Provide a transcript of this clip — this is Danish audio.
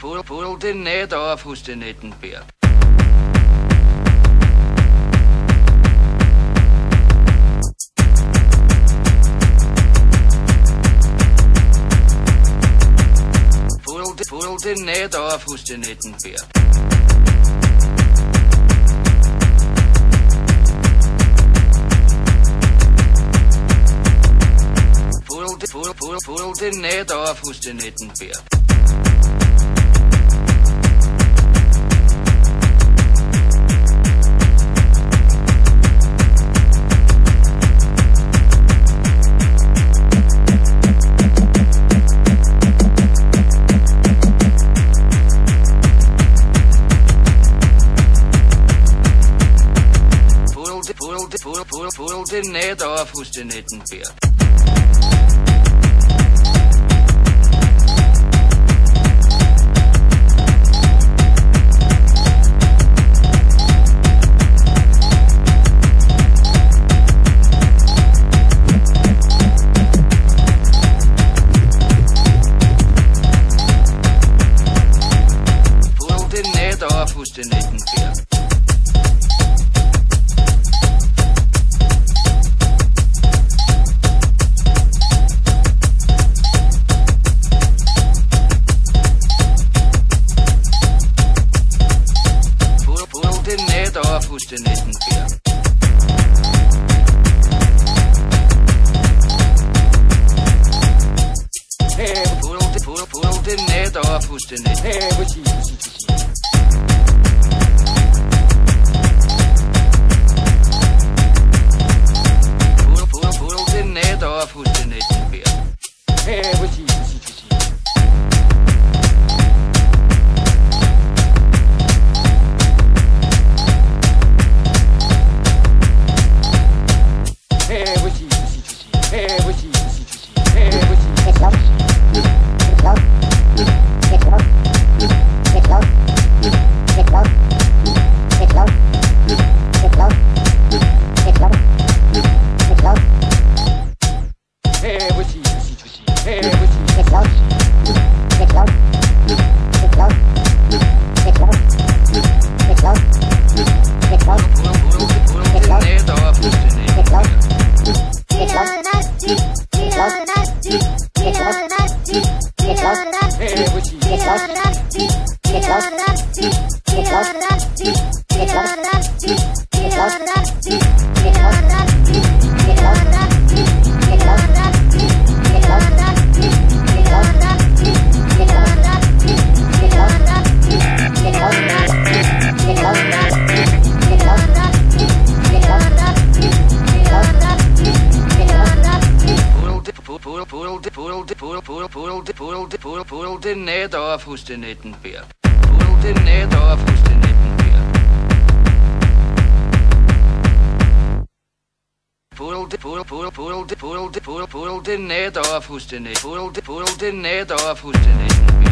Poldenator og fustenetten bær. Poldenator og fustenetten bær. Fuldenäder, Fustenettenbär. Fuldenäder, Fustenettenbär. pustin' it. Hey, but you den pool pool pool Nettenberg. pool Nähdorf hos den Nettenberg. den Nähdorf hos den Nettenberg. den Nähdorf hos den Nettenberg. den Nähdorf Pool den Nettenberg. Pudel den Nähdorf hos den Nettenberg. Pudel, pudel, pudel, pudel, pudel, pudel, pudel, den Nähdorf hos den Nettenberg. Pudel, pudel, den